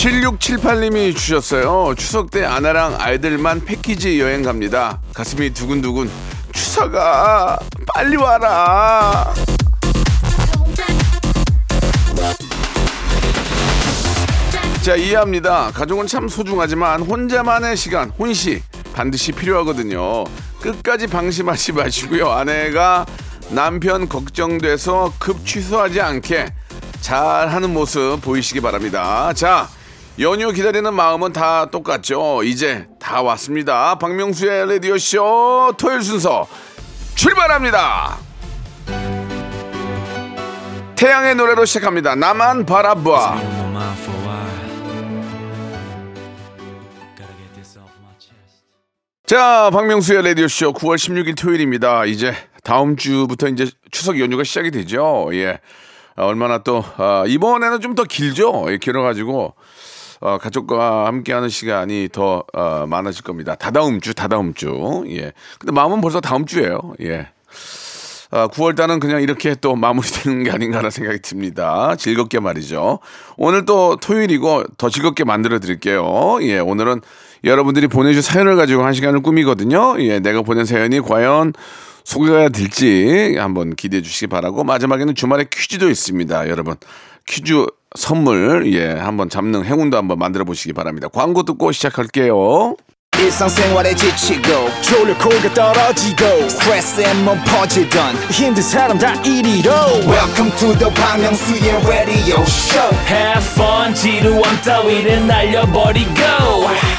7678님이 주셨어요. 추석 때 아내랑 아이들만 패키지 여행 갑니다. 가슴이 두근두근. 추석아, 빨리 와라. 자, 이해합니다. 가족은 참 소중하지만 혼자만의 시간, 혼시 반드시 필요하거든요. 끝까지 방심하지 마시고요. 아내가 남편 걱정돼서 급 취소하지 않게 잘 하는 모습 보이시기 바랍니다. 자, 연휴 기다리는 마음은 다 똑같죠. 이제 다 왔습니다. 박명수의 라디오쇼 토요일 순서 출발합니다. 태양의 노래로 시작합니다. 나만 바라봐. 자, 박명수의 라디오쇼 9월 16일 토요일입니다. 이제 다음 주부터 이제 추석 연휴가 시작이 되죠. 예. 아, 얼마나 또, 아, 이번에는 좀 더 길죠. 예, 길어가지고, 어, 가족과 함께하는 시간이 더 어, 많아질 겁니다. 다다음 주, 다다음 주. 예. 근데 마음은 벌써 다음 주예요. 예. 아, 9월 달은 그냥 이렇게 또 마무리되는 게 아닌가라는 생각이 듭니다. 즐겁게 말이죠. 오늘 또 토요일이고 더 즐겁게 만들어 드릴게요. 예, 오늘은 여러분들이 보내주신 사연을 가지고 한 시간을 꾸미거든요. 예, 내가 보낸 사연이 과연 소개가 될지 한번 기대해 주시기 바라고 마지막에는 주말에 퀴즈도 있습니다. 여러분 퀴즈 선물 예 한번 잡는 행운도 한번 만들어 보시기 바랍니다. 광고 듣고 시작할게요. 일상생활에 지치고, 졸려 코가 떨어지고, 스트레스에 몸 퍼지던, 힘든 사람 다 이리로. welcome to the Bang Myung-soo's radio show Have fun 지루함 따위를 날려버리고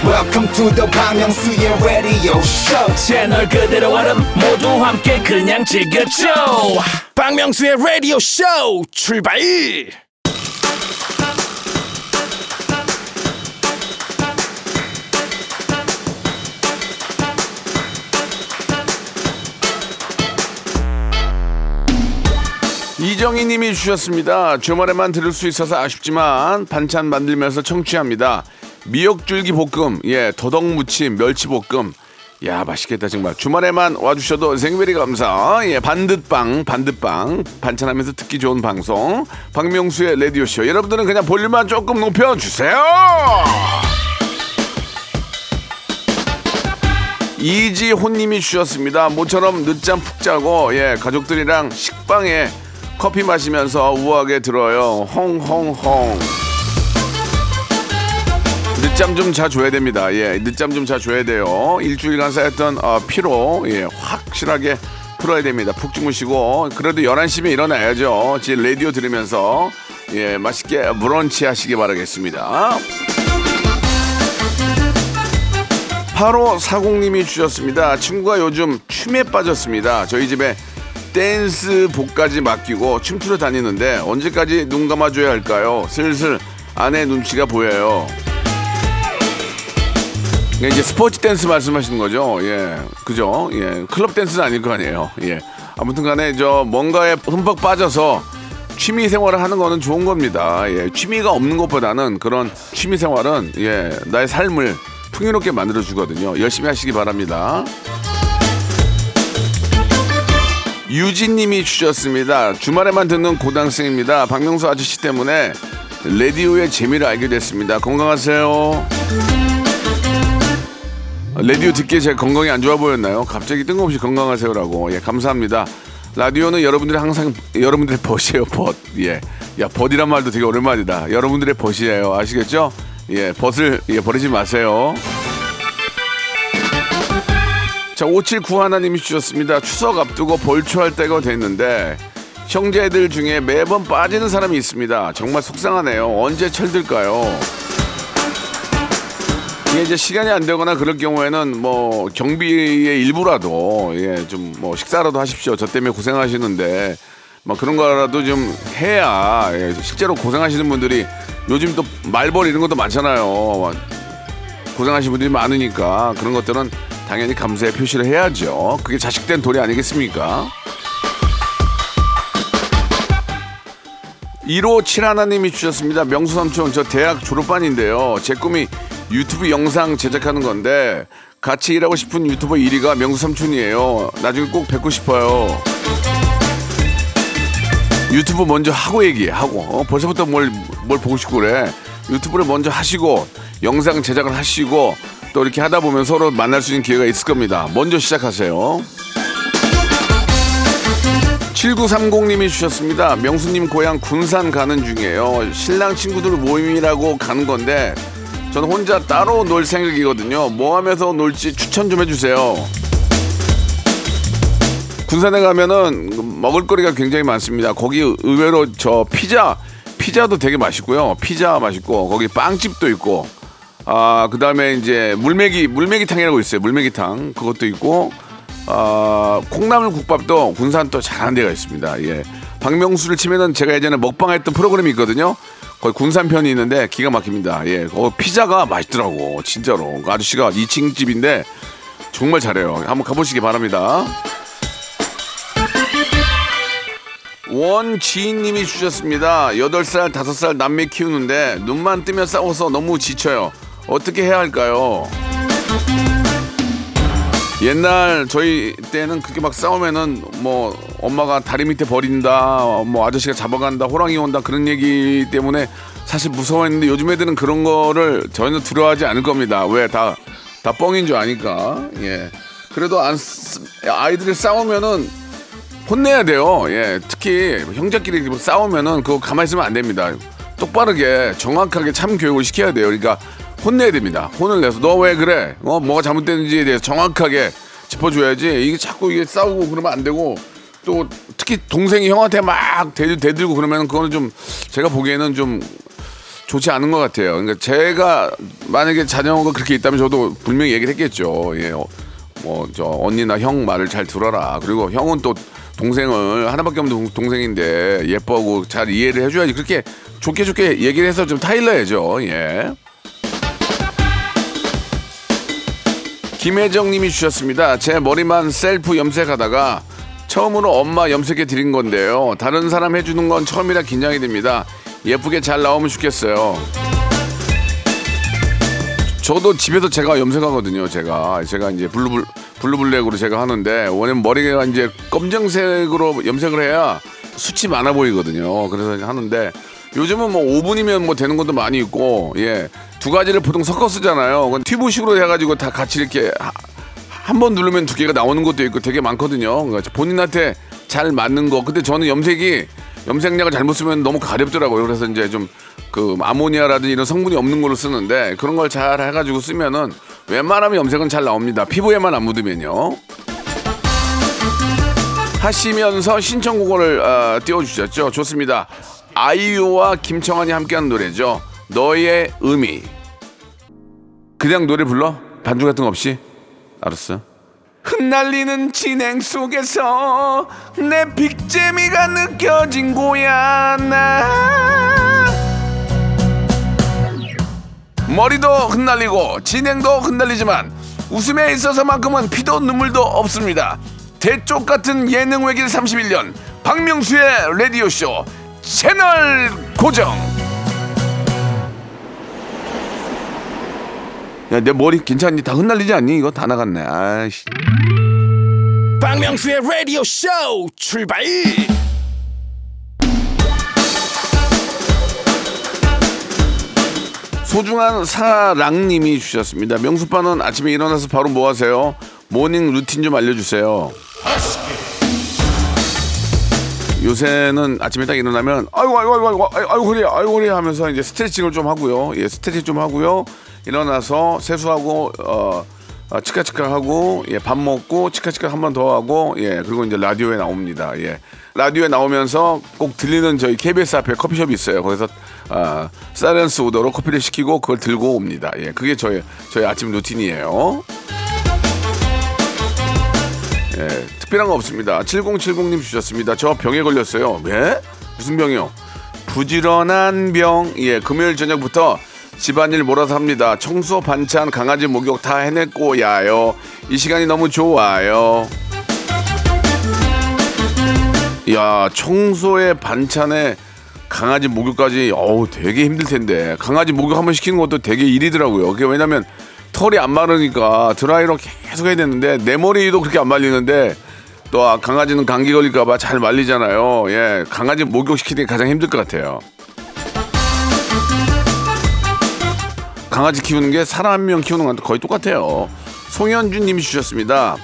welcome to the Bang Myung-soo's radio show 채널 그대로 얼음 모두 함께 그냥 즐겨줘 박명수의 라디오 쇼 출발! 이정희 님이 주셨습니다. 주말에만 들을 수 있어서 아쉽지만 반찬 만들면서 청취합니다. 미역줄기 볶음, 예, 더덕무침, 멸치볶음. 야, 맛있겠다, 정말. 주말에만 와주셔도 생베리 감사. 예, 반듯빵, 반듯빵. 반찬하면서 듣기 좋은 방송. 박명수의 라디오쇼. 여러분들은 그냥 볼륨만 조금 높여주세요! 이지호님이 주셨습니다. 모처럼 늦잠 푹 자고 예 가족들이랑 식빵에 커피 마시면서 우아하게 들어요. 홍홍홍. 늦잠 좀 자줘야 됩니다. 예, 늦잠 좀 자줘야 돼요. 일주일간 쌓였던 어, 피로 예, 확실하게 풀어야 됩니다. 푹 주무시고 그래도 11시면 일어나야죠. 제 라디오 들으면서 예, 맛있게 브런치 하시기 바라겠습니다. 8호 사공님이 주셨습니다. 친구가 요즘 춤에 빠졌습니다. 저희 집에 댄스 복까지 맡기고 춤추러 다니는데 언제까지 눈 감아줘야 할까요? 슬슬 아내 눈치가 보여요. 이게 이제 스포츠 댄스 말씀하시는 거죠? 예, 그죠? 예, 클럽 댄스는 아닐 거 아니에요. 예, 아무튼 간에 저 뭔가에 흠뻑 빠져서 취미 생활을 하는 거는 좋은 겁니다. 예, 취미가 없는 것보다는 그런 취미 생활은 예, 나의 삶을 풍요롭게 만들어 주거든요. 열심히 하시기 바랍니다. 유진님이 주셨습니다. 주말에만 듣는 고등학생입니다. 박명수 아저씨 때문에 라디오의 재미를 알게 됐습니다. 건강하세요. 라디오 듣기에 제가 건강이 안 좋아 보였나요? 갑자기 뜬금없이 건강하세요라고. 예, 감사합니다. 라디오는 여러분들이 항상 여러분들의 벗이에요, 벗. 예. 야, 벗이란 말도 되게 오랜만이다. 여러분들의 벗이에요. 아시겠죠? 예, 벗을 예, 버리지 마세요. 자, 579 하나님이 주셨습니다. 추석 앞두고 벌초할 때가 됐는데 형제들 중에 매번 빠지는 사람이 있습니다. 정말 속상하네요. 언제 철들까요? 이게 이제 시간이 안 되거나 그럴 경우에는 뭐 경비의 일부라도 예, 좀 뭐 식사라도 하십시오. 저 때문에 고생하시는데 뭐 그런 거라도 좀 해야 예, 실제로 고생하시는 분들이 요즘 또 말벌 이런 것도 많잖아요. 고생하신 분들이 많으니까 그런 것들은 당연히 감사의 표시를 해야죠. 그게 자식된 도리 아니겠습니까? 157 하나님이 주셨습니다. 명수 삼촌 저 대학 졸업반인데요. 제 꿈이 유튜브 영상 제작하는 건데 같이 일하고 싶은 유튜버 1위가 명수 삼촌이에요. 나중에 꼭 뵙고 싶어요. 유튜브 먼저 하고 얘기하고 어? 벌써부터 뭘, 뭘 보고 싶고 그래 유튜브를 먼저 하시고 영상 제작을 하시고 또 이렇게 하다 보면 서로 만날 수 있는 기회가 있을 겁니다. 먼저 시작하세요. 7930님이 주셨습니다. 명수님 고향 군산 가는 중이에요. 신랑 친구들 모임이라고 가는 건데 저는 혼자 따로 놀 생각이거든요. 뭐 하면서 놀지 추천 좀 해주세요. 군산에 가면은 먹을거리가 굉장히 많습니다. 거기 의외로 저 피자 피자도 되게 맛있고요. 피자 맛있고 거기 빵집도 있고 아 그 다음에 이제 물메기 물메기탕이라고 있어요. 물메기탕 그것도 있고 아 콩나물 국밥도 군산 또 잘하는 데가 있습니다. 예. 박명수를 치면은 제가 예전에 먹방했던 프로그램이 있거든요. 거기 군산 편이 있는데 기가 막힙니다. 예. 거 피자가 맛있더라고. 진짜로. 그 아저씨가 2층 집인데 정말 잘해요. 한번 가보시기 바랍니다. 원지인님이 주셨습니다. 8살, 5살 남매 키우는데 눈만 뜨면 싸워서 너무 지쳐요. 어떻게 해야 할까요? 옛날 저희 때는 그렇게 막 싸우면은 뭐 엄마가 다리 밑에 버린다, 뭐 아저씨가 잡아간다, 호랑이 온다 그런 얘기 때문에 사실 무서워했는데 요즘 애들은 그런 거를 전혀 두려워하지 않을 겁니다. 왜 다 다 뻥인 줄 아니까. 예. 그래도 안 쓰- 아이들이 싸우면은 혼내야 돼요. 예, 특히 형제끼리 뭐 싸우면은 그거 가만히 있으면 안 됩니다. 똑바르게 정확하게 참 교육을 시켜야 돼요. 그러니까 혼내야 됩니다. 혼을 내서 너 왜 그래? 어 뭐가 잘못됐는지에 대해서 정확하게 짚어줘야지. 이게 자꾸 이게 싸우고 그러면 안 되고 또 특히 동생이 형한테 막 대, 대들고 그러면 그거는 좀 제가 보기에는 좀 좋지 않은 것 같아요. 그러니까 제가 만약에 자녀가 그렇게 있다면 저도 분명히 얘기를 했겠죠. 예. 뭐저 언니나 형 말을 잘 들어라. 그리고 형은 또 동생을 하나밖에 없는 동- 동생인데 예뻐하고 잘 이해를 해줘야지. 그렇게 좋게 좋게 얘기를 해서 좀 타일러야죠. 예. 김혜정님이 주셨습니다. 제 머리만 셀프 염색하다가 처음으로 엄마 염색해 드린 건데요. 다른 사람 해주는 건 처음이라 긴장이 됩니다. 예쁘게 잘 나오면 좋겠어요. 저도 집에서 제가 염색하거든요. 제가 제가 이제 블루블 블루블랙으로 제가 하는데 원래는 머리가 이제 검정색으로 염색을 해야 숱이 많아 보이거든요. 그래서 하는데 요즘은 뭐 5분이면 뭐 되는 것도 많이 있고 예 두 가지를 보통 섞어 쓰잖아요. 그건 튜브식으로 해가지고 다 같이 이렇게 한 번 누르면 두 개가 나오는 것도 있고 되게 많거든요. 그러니까 본인한테 잘 맞는 거. 근데 저는 염색이 염색약을 잘못 쓰면 너무 가렵더라고요. 그래서 이제 좀 그 아모니아라든지 이런 성분이 없는 걸로 쓰는데 그런 걸 잘 해가지고 쓰면은 웬만하면 염색은 잘 나옵니다. 피부에만 안 묻으면요. 하시면서 신청곡을 어, 띄워주셨죠. 좋습니다. 아이유와 김청환이 함께한 노래죠. 너의 의미. 그냥 노래 불러? 반주 같은 거 없이? 알았어. 흩날리는 진행 속에서 내 빅재미가 느껴진 거야 나 머리도 흩날리고 진행도 흩날리지만 웃음에 있어서만큼은 피도 눈물도 없습니다 대쪽 같은 예능 외길 31년 박명수의 라디오쇼 채널 고정 야 내 머리 괜찮니? 다 흩날리지 않니? 이거 다 나갔네 아이씨 박명수의 라디오 쇼 출발 소중한 사랑님이 주셨습니다. 명수빠는 아침에 일어나서 바로 뭐 하세요? morning 루틴 좀 알려주세요. 요새는 아침에 딱 일어나면 아이고 아이고 아이고 아이고 아이고, 그래 아이고 그래 하면서 이제 스트레칭을 좀 하고요. 예, 스트레칭 좀 하고요. 일어나서 세수하고 어 아, 치카치카 하고 예, 밥 먹고 치카치카 한 번 더 하고 예 그리고 이제 라디오에 나옵니다. 예 라디오에 나오면서 꼭 들리는 저희 KBS 앞에 커피숍이 있어요. 거기서 아 사이렌스 오더로 커피를 시키고 그걸 들고 옵니다. 예 그게 저희 저희 아침 루틴이에요. 예, 특별한 거 없습니다. 7070님 주셨습니다. 저 병에 걸렸어요. 왜? 무슨 병이요? 부지런한 병. 예, 금요일 저녁부터 집안일 몰아서 합니다. 청소, 반찬, 강아지 목욕 다 해냈고 야요. 이 시간이 너무 좋아요. 야, 청소에 반찬에 강아지 목욕까지 어우 되게 힘들 텐데 강아지 목욕 한번 시키는 것도 되게 일이더라고요. 그게 왜냐면 털이 안 마르니까 드라이로 계속 해야 되는데 내 머리도 그렇게 안 말리는데 또 아, 강아지는 감기 걸릴까봐 잘 말리잖아요. 예, 강아지 목욕 시키는 게 가장 힘들 것 같아요. 강아지 키우는 게 사람 한 명 키우는 거랑 거의 똑같아요. 송현준 님이 주셨습니다.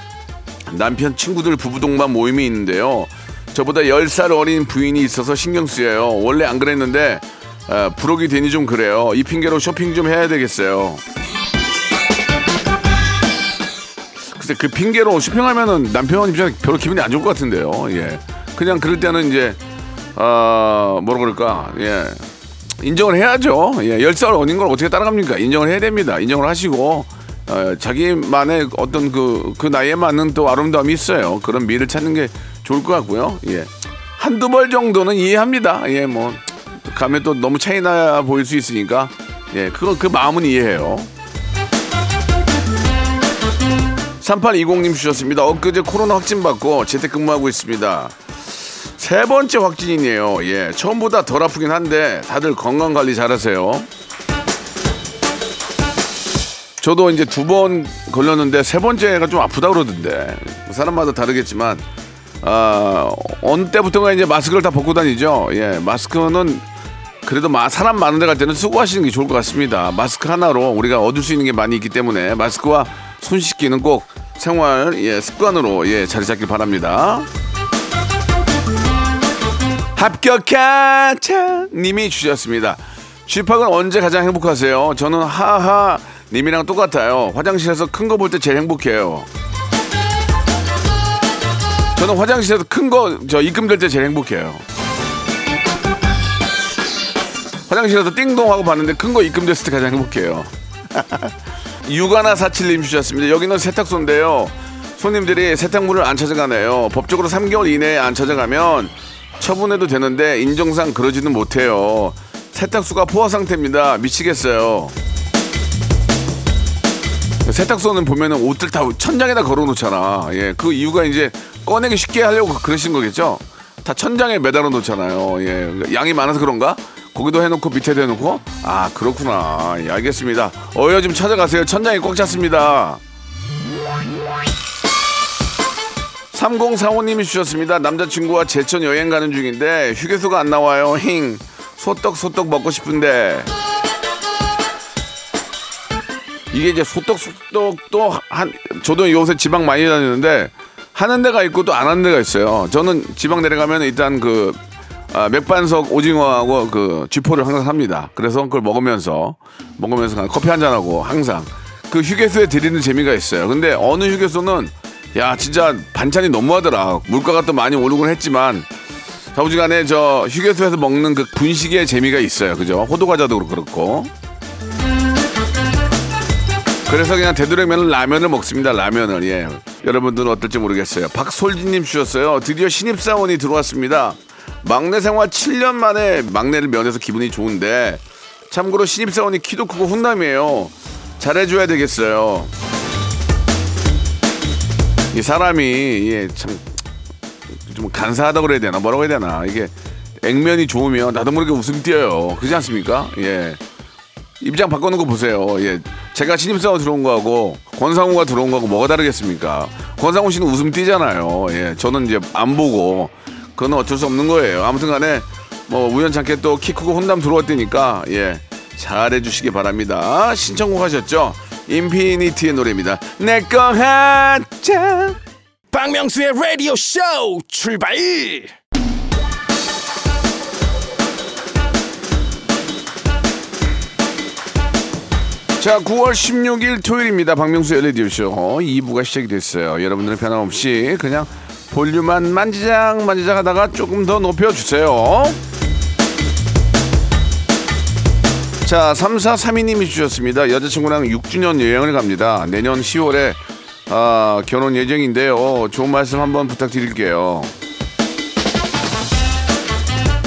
남편 친구들 부부 동반 모임이 있는데요. 저보다 10살 어린 부인이 있어서 신경 쓰여요. 원래 안 그랬는데 아, 부록이 되니 좀 그래요. 이 핑계로 쇼핑 좀 해야 되겠어요. 글쎄 그 핑계로 쇼핑하면은 남편 입장에 별로 기분이 안 좋을 것 같은데요. 예. 그냥 그럴 때는 이제 아 뭐라 그럴까 예 인정을 해야죠. 예, 10살 어린 걸 어떻게 따라갑니까? 인정을 해야 됩니다. 인정을 하시고 어, 자기만의 어떤 그, 그 나이에 맞는 또 아름다움이 있어요. 그런 미를 찾는 게 좋을 것 같고요. 예. 한두 벌 정도는 이해합니다. 예, 뭐, 가면 또 너무 차이나 보일 수 있으니까, 예, 그거, 그 마음은 이해해요. 3820님 주셨습니다. 엊그제 코로나 확진 받고 재택근무하고 있습니다. 세 번째 확진이네요. 예, 처음보다 덜 아프긴 한데 다들 건강 관리 잘하세요. 저도 이제 두 번 걸렸는데 세 번째가 좀 아프다 그러던데 사람마다 다르겠지만 아 어느 때부터가 이제 마스크를 다 벗고 다니죠. 예, 마스크는 그래도 마- 사람 많은 데 갈 때는 쓰고 하시는 게 좋을 것 같습니다. 마스크 하나로 우리가 얻을 수 있는 게 많이 있기 때문에 마스크와 손 씻기는 꼭 생활 예, 습관으로 예, 자리 잡길 바랍니다. 합격하자 님이 주셨습니다. 쥐팍은 언제 가장 행복하세요? 저는 하하 님이랑 똑같아요. 화장실에서 큰 거 볼 때 제일 행복해요. 저는 화장실에서 큰 거 저 입금될 때 제일 행복해요. 화장실에서 띵동 하고 봤는데 큰 거 입금됐을 때 가장 행복해요. 육아나 사칠님 주셨습니다. 여기는 세탁소인데요. 손님들이 세탁물을 안 찾아가네요. 법적으로 3개월 이내에 안 찾아가면 처분해도 되는데 인정상 그러지는 못해요. 세탁소가 포화 상태입니다. 미치겠어요. 세탁소는 보면은 옷들 다 천장에다 걸어놓잖아. 예, 그 이유가 이제 꺼내기 쉽게 하려고 그러신 거겠죠. 다 천장에 매달아 놓잖아요. 예, 양이 많아서 그런가? 거기도 해놓고 밑에도 해놓고 아 그렇구나. 예, 알겠습니다. 어여 좀 찾아가세요. 천장이 꽉 찼습니다. 3045님이 주셨습니다. 남자친구와 제천 여행 가는 중인데 휴게소가 안 나와요. 힝. 소떡 소떡 먹고 싶은데 이게 이제 소떡 소떡도 한 저도 요새 지방 많이 다니는데 하는 데가 있고 또 안 하는 데가 있어요. 저는 지방 내려가면 일단 그 아, 맥반석 오징어하고 그 쥐포를 항상 삽니다. 그래서 그걸 먹으면서 먹으면서 커피 한 잔 하고 항상 그 휴게소에 드리는 재미가 있어요. 근데 어느 휴게소는 야 진짜 반찬이 너무하더라. 물가가 또 많이 오르곤 했지만 자우지간에 저 휴게소에서 먹는 그 분식의 재미가 있어요. 그죠? 호두 과자도 그렇고. 그래서 그냥 되도록이면 라면을 먹습니다. 라면을 예. 여러분들은 어떨지 모르겠어요. 박솔진님 주셨어요. 드디어 신입사원이 들어왔습니다. 막내 생활 7년 만에 막내를 면해서 기분이 좋은데 참고로 신입사원이 키도 크고 훈남이에요. 잘해줘야 되겠어요. 이 사람이 예, 참좀 간사하다 그래야 되나? 뭐라고 해야 되나? 이게 액면이 좋으면 나도 모르게 웃음 띄어요. 그렇지 않습니까? 예. 입장 거 보세요. 예. 제가 신입사원 들어온 거하고 권상우가 들어온 거하고 뭐가 다르겠습니까? 권상우 씨는 웃음 띄잖아요. 예. 저는 이제 안 보고 그건 어쩔 수 없는 거예요. 아무튼 간에 뭐 우연찮게 또 키 크고 혼남 들어왔다니까 예. 잘해 주시기 바랍니다. 신청곡 하셨죠 인피니티의 노래입니다 내꺼 하자 박명수의 라디오 쇼 출발 자, 9월 16일 토요일입니다. 박명수의 라디오쇼 2부가 시작이 됐어요. 여러분들은 변함없이 그냥 볼륨만 만지작 만지작 하다가 조금 더 높여주세요. 자, 3432님이 주셨습니다. 여자친구랑 6주년 여행을 갑니다. 내년 10월에 아, 결혼 예정인데요. 좋은 말씀 한번 부탁드릴게요.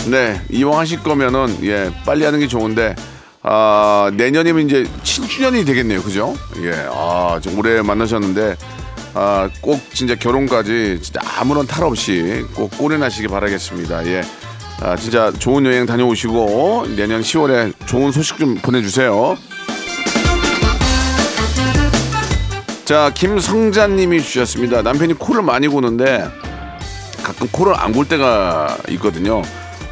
네, 이왕 하실 거면은 예 빨리 하는 게 좋은데 아 내년이면 이제 7주년이 되겠네요, 그죠? 예, 아 좀 오래 만나셨는데 아 꼭 진짜 결혼까지 진짜 아무런 탈 없이 꼭 꼬리나시기 바라겠습니다. 예, 아 진짜 좋은 여행 다녀오시고 내년 10월에 좋은 소식 좀 보내주세요. 자, 김성자님이 주셨습니다. 남편이 코를 많이 고는데 가끔 코를 안 골 때가 있거든요.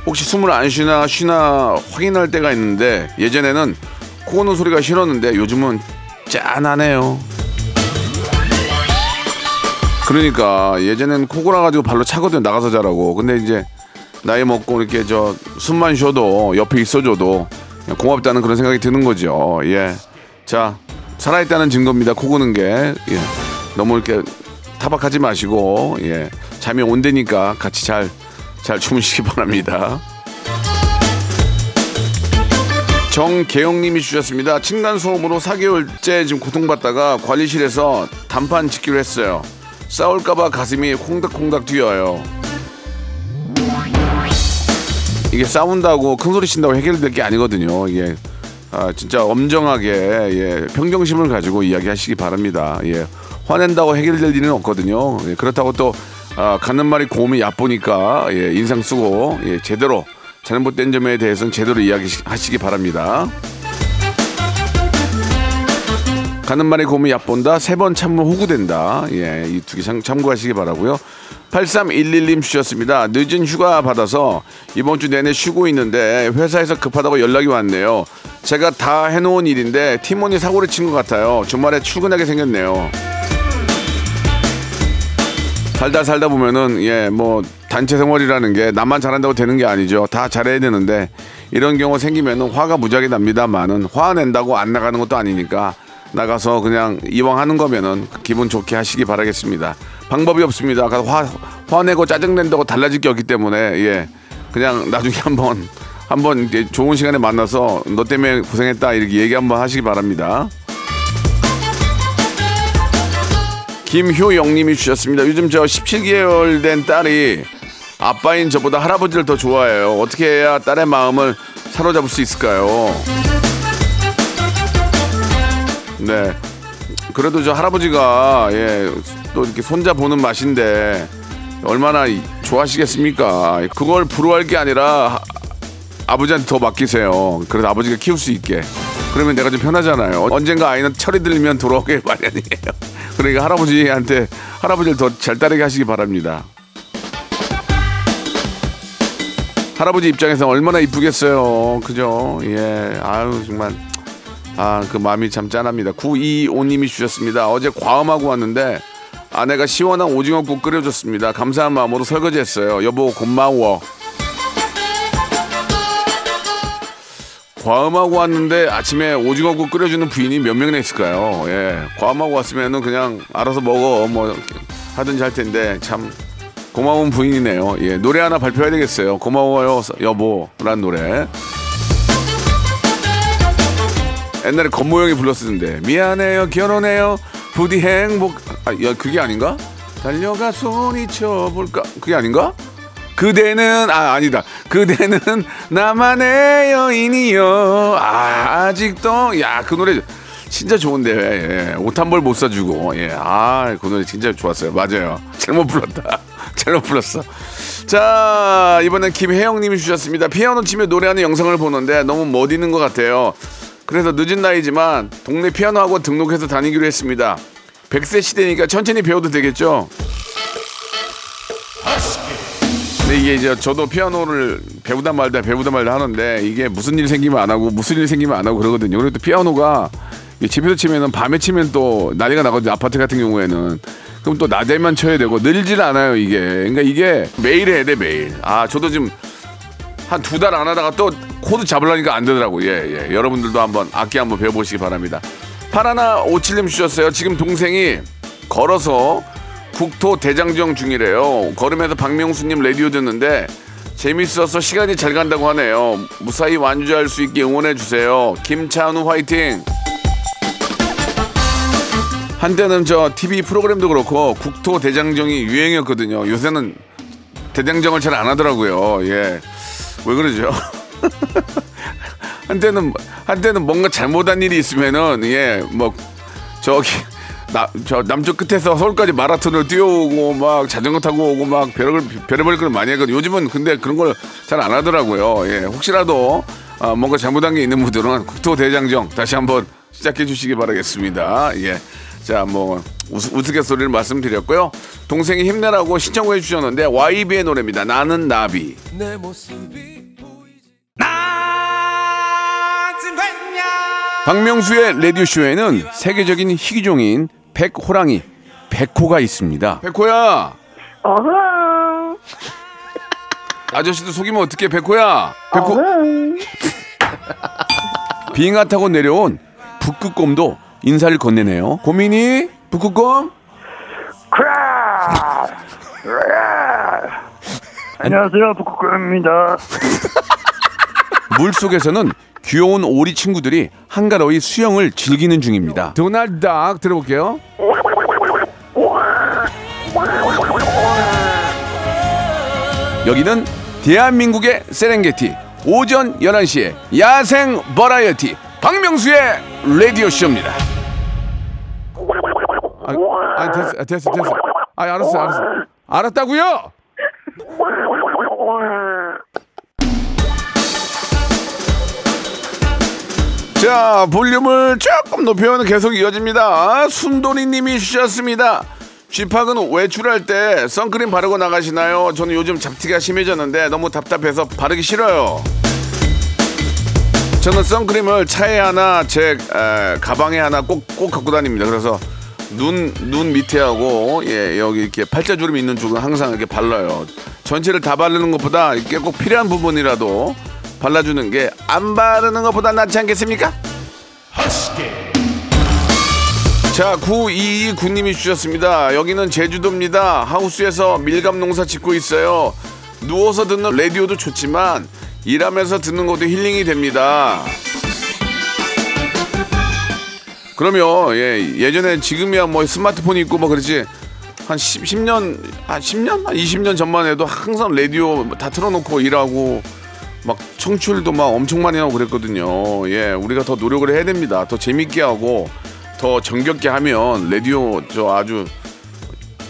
혹시 숨을 안 쉬나 쉬나 확인할 때가 있는데 예전에는 코 고는 소리가 싫었는데 요즘은 짠하네요. 그러니까 예전엔 코 골아가지고 발로 차거든 나가서 자라고. 근데 이제 나이 먹고 이렇게 저 숨만 쉬어도 옆에 있어줘도 고맙다는 그런 생각이 드는 거죠. 예. 자 살아있다는 증거입니다. 코 고는 게 예. 너무 이렇게 타박하지 마시고 예. 잠이 온다니까 같이 잘 잘 주무시기 바랍니다. 정계영님이 주셨습니다. 층간소음으로 4개월째 지금 고통받다가 관리실에서 단판 짓기로 했어요. 싸울까봐 가슴이 콩닥콩닥 뛰어요. 이게 싸운다고 큰 소리 친다고 해결될 게 아니거든요. 이게 아, 진짜 엄정하게 예, 평정심을 가지고 이야기하시기 바랍니다. 예, 화낸다고 해결될 일은 없거든요. 예, 그렇다고 또 아, 가는 말이 고음이 얕보니까 예, 인상 쓰고 예, 제대로 잘못된 점에 대해서는 제대로 이야기하시기 바랍니다. 가는 말에 고음이 얕본다. 세 번 참으면 호구된다. 예, 이 두 개 참고하시기 바라고요. 8311님 주셨습니다. 늦은 휴가 받아서 이번 주 내내 쉬고 있는데 회사에서 급하다고 연락이 왔네요. 제가 다 해놓은 일인데 팀원이 사고를 친 것 같아요. 주말에 출근하게 생겼네요. 살다 살다 보면은 예 뭐 단체 생활이라는 게 나만 잘한다고 되는 게 아니죠. 다 잘해야 되는데 이런 경우 생기면은 화가 무지하게 납니다만은 화낸다고 안 나가는 것도 아니니까 나가서 그냥 이왕 하는 거면은 기분 좋게 하시기 바라겠습니다. 방법이 없습니다. 가서 화 화내고 짜증낸다고 달라질 게 없기 때문에 예 그냥 나중에 한번 한번 이제 좋은 시간에 만나서 너 때문에 고생했다 이렇게 얘기 한번 하시기 바랍니다. 김효영님이 주셨습니다. 요즘 저 17개월 된 딸이 아빠인 저보다 할아버지를 더 좋아해요. 어떻게 해야 딸의 마음을 사로잡을 수 있을까요? 네. 그래도 저 할아버지가 예, 또 이렇게 손자 보는 맛인데 얼마나 이- 좋아하시겠습니까? 그걸 부러워할 게 아니라 하- 아버지한테 더 맡기세요. 그래서 아버지가 키울 수 있게. 그러면 내가 좀 편하잖아요. 언젠가 아이는 철이 들면 돌아오게 마련이에요. 그러니까 할아버지한테 할아버지를 더 잘 따르게 하시기 바랍니다. 할아버지 입장에서 얼마나 이쁘겠어요. 그죠? 예. 아유, 정말. 아, 그 마음이 참 짠합니다. 925님이 주셨습니다. 어제 과음하고 왔는데 아내가 시원한 오징어국 끓여줬습니다. 감사한 마음으로 설거지했어요. 여보, 고마워. 과음하고 왔는데 아침에 오징어국 끓여주는 부인이 몇 명이나 있을까요? 예. 과음하고 왔으면은 그냥 알아서 먹어. 뭐 하든지 할 텐데 참 고마운 부인이네요. 예. 노래 하나 발표해야 되겠어요. 고마워요, 여보라는 노래. 옛날에 권모형이 불렀었는데. 미안해요 결혼해요. 부디 행복 아 야, 그게 아닌가? 달려가 소리쳐 볼까? 그게 아닌가? 그대는 아 아니다. 그대는 나만의 여인이요. 아, 아직도 야 그 노래 진짜 좋은데 예. 옷 한 벌 못 사주고 예 아그 노래 진짜 좋았어요. 맞아요. 잘못 불렀다. 잘못 불렀어. 자 이번엔 김혜영님이 주셨습니다. 피아노 치며 노래하는 영상을 보는데 너무 멋있는 것 같아요 그래서 늦은 나이지만 동네 피아노 학원 등록해서 다니기로 했습니다 100세 시대니까 천천히 배워도 되겠죠 근데 이게 이제 저도 피아노를 배우다 말다 배우다 말다 하는데 이게 무슨 일 생기면 안 하고 무슨 일 생기면 안 하고 그러거든요. 또 피아노가 집에서 치면은 밤에 치면 또 난리가 나거든요. 아파트 같은 경우에는. 그럼 또 낮에만 쳐야 되고 늘질 않아요 이게. 그러니까 이게 매일 해야 돼 매일. 아 저도 지금 한 두 달 안 하다가 또 코드 잡으려니까 안 되더라고. 예, 예. 여러분들도 한번 악기 한번 배워보시기 바랍니다. 파라나 오칠님 주셨어요. 지금 동생이 걸어서 국토 대장정 중이래요. 걸으면서 박명수님 라디오 듣는데 재밌어서 시간이 잘 간다고 하네요. 무사히 완주할 수 있게 응원해 주세요. 김찬우 화이팅! 한때는 저 TV 프로그램도 그렇고 국토 대장정이 유행이었거든요. 요새는 대장정을 잘 안 하더라고요. 예. 왜 그러죠? 한때는 한때는 뭔가 잘못한 일이 있으면은 예 뭐 저기 나, 저 남쪽 끝에서 서울까지 마라톤을 뛰어오고 막 자전거 타고 오고 막 별을 별의별 걸 많이 했거든요. 요즘은 근데 그런 걸 잘 안 하더라고요. 예, 혹시라도 아, 뭔가 잘못한 게 있는 분들은 국토 대장정 다시 한번 시작해 주시기 바라겠습니다. 예. 자, 뭐 우스, 우스갯소리를 말씀드렸고요. 동생이 힘내라고 신청해 주셨는데 YB의 노래입니다. 나는 나비. 박명수의 라디오 쇼에는 세계적인 희귀종인 백호랑이 백호가 있습니다. 백호야. 아저씨도 속이면 어떡해 백호야. 백호. 빙하 타고 내려온 북극곰도 인사를 건네네요. 고민이 북극곰? 안녕하세요, 북극곰입니다. 물 속에서는 귀여운 오리 친구들이 한가로이 수영을 즐기는 중입니다. 도날드 닥 들어볼게요. 여기는 대한민국의 세렝게티 오전 11시에 야생 버라이어티 박명수의 라디오 쇼입니다. 아, 아 됐어, 아, 됐어, 됐어. 아, 알았어, 알았어. 알았다고요? 자, 볼륨을 조금 높여면 계속 이어집니다. 순돌이님이 주셨습니다. 쥐팍은 외출할 때 선크림 바르고 나가시나요? 저는 요즘 잡티가 심해졌는데 너무 답답해서 바르기 싫어요. 저는 선크림을 차에 하나, 제 에, 가방에 하나 꼭, 꼭 갖고 다닙니다. 그래서 눈, 눈 밑에 하고, 예, 여기 이렇게 팔자주름 있는 쪽은 항상 이렇게 발라요. 전체를 다 바르는 것보다 이게 꼭 필요한 부분이라도 발라주는 게 안 바르는 것보다 낫지 않겠습니까? 자, 9229님이 주셨습니다. 여기는 제주도입니다. 하우스에서 밀감 농사 짓고 있어요. 누워서 듣는 라디오도 좋지만 일하면서 듣는 것도 힐링이 됩니다. 그러면 예, 예전에 지금이야 뭐 스마트폰이 있고 뭐 그렇지 한 10, 10 년 한 10년 한 20년 전만 해도 항상 라디오 다 틀어놓고 일하고 막 청출도 막 엄청 많이 나오고 그랬거든요. 예, 우리가 더 노력을 해야 됩니다. 더 재밌게 하고 더 정겹게 하면 라디오 저 아주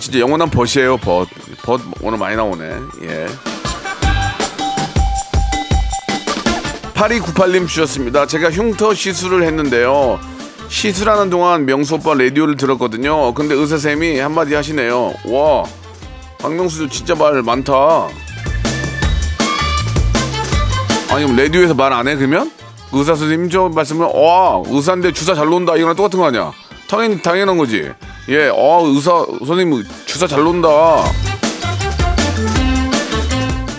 진짜 영원한 벗이에요. 벗. 벗 오늘 많이 나오네. 예. 8298님 주셨습니다. 제가 흉터 시술을 했는데요. 시술하는 동안 명수 오빠 라디오를 들었거든요. 근데 의사쌤이 한마디 하시네요. 와, 박명수 진짜 말 많다. 아니 그럼 라디오에서 말 안 해 그러면? 의사 선생님 저 말씀을 와 의사인데 주사 잘 논다 이거랑 똑같은 거 아니야? 당연히 당연한 거지. 예, 어 의사 선생님 주사 잘 논다.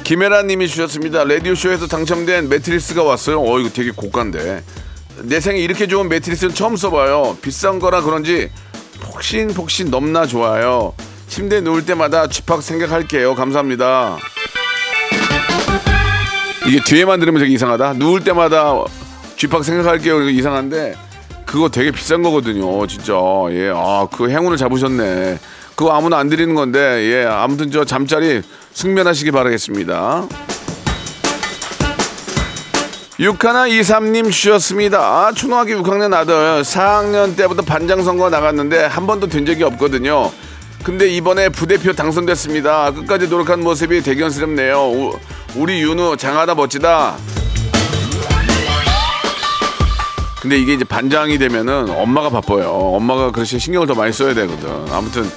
김혜라 님이 주셨습니다. 라디오 쇼에서 당첨된 매트리스가 왔어요. 어 이거 되게 고가인데 내 생에 이렇게 좋은 매트리스는 처음 써봐요. 비싼 거라 그런지 폭신폭신 넘나 좋아요. 침대에 누울 때마다 쥐팍 생각할게요. 감사합니다. 이게 뒤에만 들으면 되게 이상하다. 누울 때마다 쥐팍 생각할게요. 이상한데 그거 되게 비싼 거거든요. 진짜. 예. 아, 그 행운을 잡으셨네. 그거 아무나 안 드리는 건데 예. 아무튼 저 잠자리 숙면하시기 바라겠습니다. 6123님 주셨습니다. 초등학교 6학년 아들 4학년 때부터 반장 선거 나갔는데 한 번도 된 적이 없거든요. 근데 이번에 부대표 당선됐습니다. 끝까지 노력한 모습이 대견스럽네요. 우- 우리 윤우 장하다 멋지다. 근데 이게 이제 반장이 되면은 엄마가 바빠요. 엄마가 그렇게 신경을 더 많이 써야 되거든. 아무튼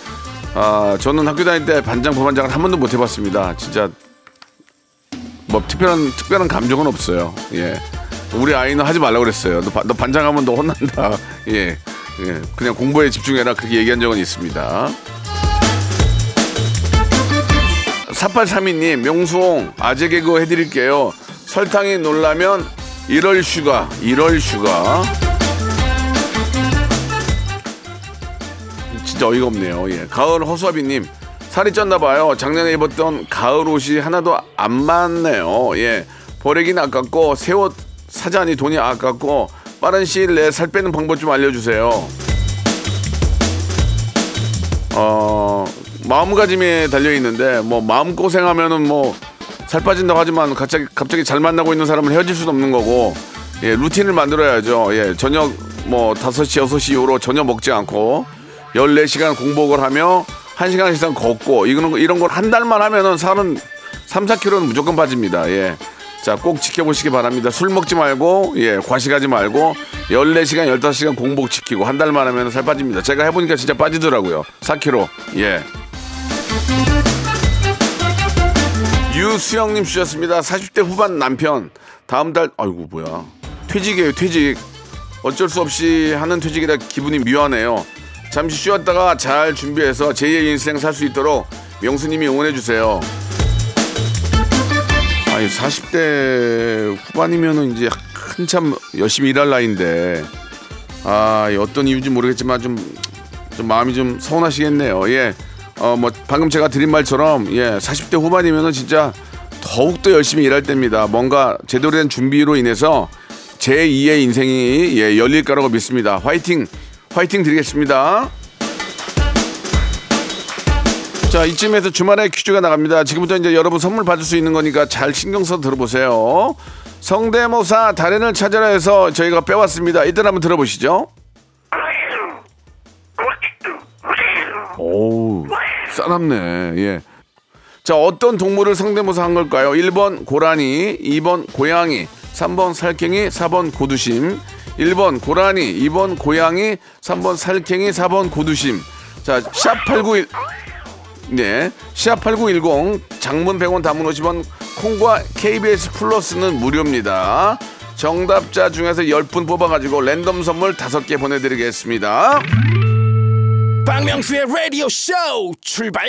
아 저는 학교 다닐 때 반장 부반장을 한 번도 못 해봤습니다. 진짜 뭐 특별한 특별한 감정은 없어요. 예. 우리 아이는 하지 말라 고 그랬어요. 너, 바- 너 반장하면 너 혼난다. 예. 예. 그냥 공부에 집중해라. 그렇게 얘기한 적은 있습니다. 4832님, 명수옹, 아재 개그 해드릴게요. 설탕이 놀라면 이럴 sugar, 이럴 sugar. 진짜 어이가 없네요. 예. 가을 허수아비님, 살이 쪘나 봐요. 작년에 입었던 가을 옷이 하나도 안 맞네요. 예. 버리긴 아깝고, 새 옷 사자니 돈이 아깝고, 빠른 시일 내에 살 빼는 방법 좀 알려주세요. 어, 마음가짐에 달려 있는데 뭐 마음 고생하면은 뭐 살 빠진다고 하지만 갑자기 갑자기 잘 만나고 있는 사람은 헤어질 수도 없는 거고 예, 루틴을 만들어야죠. 예, 저녁 뭐 5시, 6시 이후로 전혀 먹지 않고 14시간 공복을 하며 1시간 이상 걷고 이거는 이런 걸 한 달만 하면은 살은 3, 4kg는 무조건 빠집니다. 예. 자, 꼭 지켜보시기 바랍니다. 술 먹지 말고, 예, 과식하지 말고, 14시간, 15시간 공복 지키고, 한 달만 하면 살 빠집니다. 제가 해보니까 진짜 빠지더라고요. 4kg. 예. 유수영님 주셨습니다. 40대 후반 남편. 다음 달, 아이고, 뭐야. 퇴직이에요, 퇴직. 어쩔 수 없이 하는 퇴직이라 기분이 묘하네요. 잠시 쉬었다가 잘 준비해서 제2의 인생 살 수 있도록 명수님이 응원해주세요. 아니 40대 후반이면은 이제 한참 열심히 일할 나이인데 아 어떤 이유인지 모르겠지만 좀, 좀 마음이 좀 서운하시겠네요. 예. 어 뭐 방금 제가 드린 말처럼 예 40대 후반이면은 진짜 더욱 더 열심히 일할 때입니다. 뭔가 제대로 된 준비로 인해서 제 2의 인생이 예 열릴 거라고 믿습니다. 화이팅 화이팅 드리겠습니다. 자, 이쯤에서 주말에 퀴즈가 나갑니다. 지금부터 이제 여러분 선물 받을 수 있는 거니까 잘 신경 써 들어보세요. 성대모사 달인을 찾아라 해서 저희가 빼왔습니다. 일단 한번 들어보시죠. 오우, 싸납네. 예. 자, 어떤 동물을 성대모사 한 걸까요? 1번 고라니, 2번 고양이, 3번 살쾡이, 4번 고두심. 1번 고라니, 2번 고양이, 3번 살쾡이, 4번 고두심. 자, 샵8910 네. 시합8910 장문 100원 단문 50원 콩과 KBS 플러스는 무료입니다. 정답자 중에서 10분 뽑아가지고 랜덤 선물 5개 보내드리겠습니다. 박명수의 라디오 쇼 출발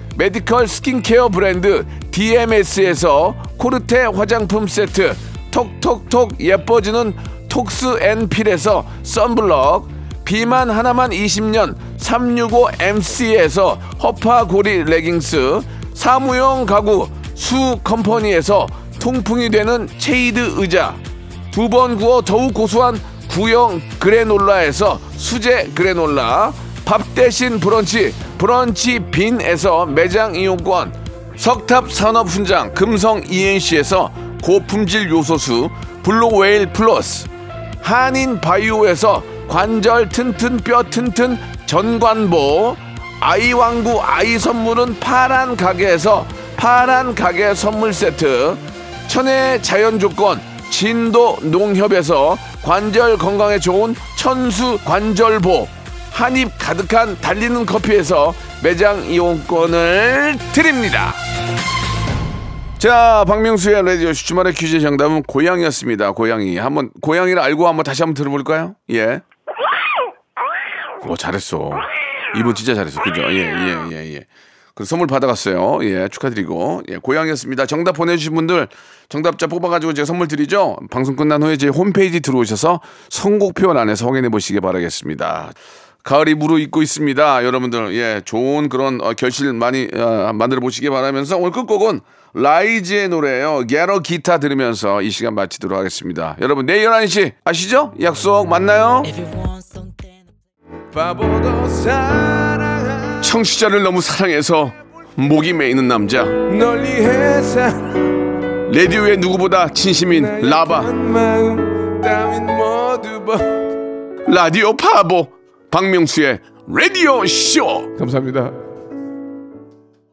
메디컬 스킨케어 브랜드 DMS에서 코르테 화장품 세트 톡톡톡 예뻐지는 톡스 앤 필에서 썬블럭 비만 하나만 20년 365MC에서 허파고리 레깅스 사무용 가구 수 컴퍼니에서 통풍이 되는 체이드 의자 두 번 구워 더욱 고소한 구형 그래놀라에서 수제 그래놀라 밥 대신 브런치 브런치 빈에서 매장 이용권 석탑 산업 훈장 금성 ENC에서 고품질 요소수 블루웨일 플러스 한인 바이오에서 관절 튼튼 뼈 튼튼 전관보 아이 왕구 아이 선물은 파란 가게에서 파란 가게 선물 세트 천혜 자연 조건 진도 농협에서 관절 건강에 좋은 천수 관절보 한 입 가득한 달리는 커피에서 매장 이용권을 드립니다. 자, 박명수의 라디오 주말의 퀴즈 정답은 고양이였습니다. 고양이. 한번 고양이를 알고 한번 다시 한번 들어볼까요? 예. 오, 잘했어. 이분 진짜 잘했어. 그죠? 예, 예, 예, 예. 그 선물 받아갔어요. 예, 축하드리고. 예, 고양이였습니다. 정답 보내주신 분들 정답자 뽑아가지고 제가 선물 드리죠. 방송 끝난 후에 제 홈페이지 들어오셔서 선곡표 안에서 확인해 보시기 바라겠습니다. 가을이 무르익고 있습니다. 여러분들, 예, 좋은 그런 어, 결실 많이 어, 만들어 보시기 바라면서 오늘 끝곡은 라이즈의 노래예요. 게러 기타 들으면서 이 시간 마치도록 하겠습니다. 여러분, 내일 11시 아시죠? 약속 만나요. 청취자를 너무 사랑해서 목이 메이는 남자. 레디오의 누구보다 진심인 라바. 라디오 파보 박명수의 라디오 쇼. 감사합니다.